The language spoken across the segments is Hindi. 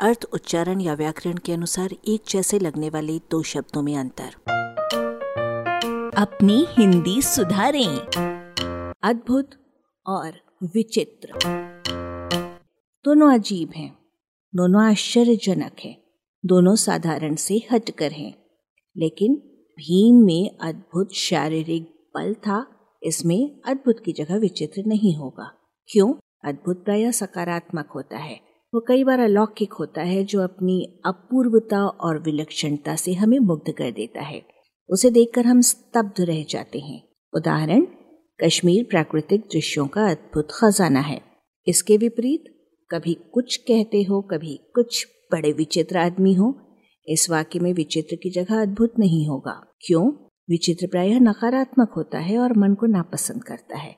अर्थ उच्चारण या व्याकरण के अनुसार एक जैसे लगने वाले दो शब्दों में अंतर। अपनी हिंदी सुधारें। अद्भुत और विचित्र। दोनों अजीब हैं दोनों आश्चर्यजनक हैं दोनों साधारण से हटकर हैं। लेकिन भीम में अद्भुत शारीरिक बल था इसमें अद्भुत की जगह विचित्र नहीं होगा। क्यों? अद्भुत प्राय सकारात्मक होता है। वो कई बार अलौकिक होता है जो अपनी अपूर्वता और विलक्षणता से हमें मुग्ध कर देता है। उसे देखकर हम स्तब्ध रह जाते हैं। उदाहरण, कश्मीर प्राकृतिक दृश्यों का अद्भुत खजाना है। इसके विपरीत, कभी कुछ कहते हो, कभी कुछ बड़े विचित्र आदमी हो। इस वाक्य में विचित्र की जगह अद्भुत नहीं होगा। क्यों? विचित्र प्रायः नकारात्मक होता है और मन को नापसंद करता है,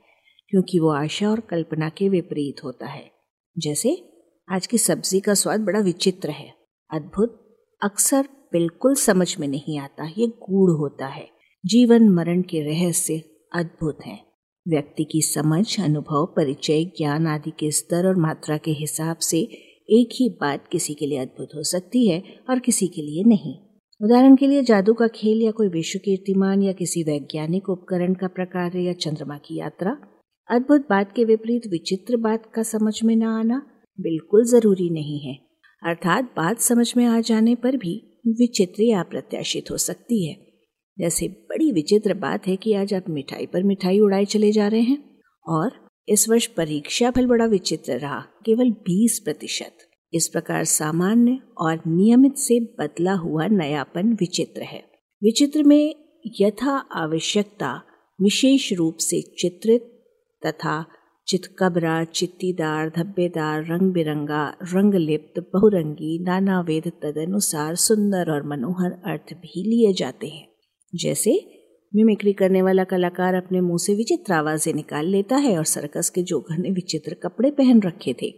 क्योंकि वो आशा और कल्पना के विपरीत होता है। जैसे आज की सब्ज़ी का स्वाद बड़ा विचित्र है। अद्भुत। अक्सर बिल्कुल समझ में नहीं आता ये गूढ़ होता है। जीवन मरण के रहस्य अद्भुत हैं। व्यक्ति की समझ, अनुभव, परिचय, ज्ञान आदि के स्तर और मात्रा के हिसाब से एक ही बात किसी के लिए अद्भुत हो सकती है और किसी के लिए नहीं। उदाहरण के लिए जादू का खेल या कोई विश्व कीर्तिमान या किसी वैज्ञानिक उपकरण का प्रकार या चंद्रमा की यात्रा। अद्भुत बात के विपरीत विचित्र बात का समझ में न आना। बिल्कुल ज़रूरी नहीं है। अर्थात बात समझ में आ जाने पर भी विचित्र या अप्रत्याशित हो सकती है। जैसे बड़ी विचित्र बात है कि आज आप मिठाई पर मिठाई उड़ाए चले जा रहे हैं और इस वर्ष परीक्षा फल बड़ा विचित्र रहा, केवल 20 प्रतिशत। इस प्रकार सामान्य और नियमित से बदला हुआ नयापन विचित्र है। विचित्र में यथा आवश्यकता, विशेष रूप से चित्रित तथा चितकबरा, चित्तीदार, धब्बेदार रंग बिरंगा रंग लिप्त बहुरंगी नाना वेद तदनुसार सुंदर और मनोहर अर्थ भी लिए जाते हैं। जैसे मिमिक्री करने वाला कलाकार अपने मुँह से विचित्र आवाज़ें निकाल लेता है और सर्कस के जोकर ने विचित्र कपड़े पहन रखे थे।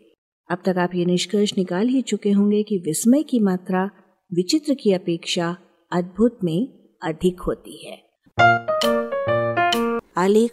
अब तक आप ये निष्कर्ष निकाल ही चुके होंगे कि विस्मय की मात्रा, विचित्र की अपेक्षा अद्भुत में अधिक होती है। आलेख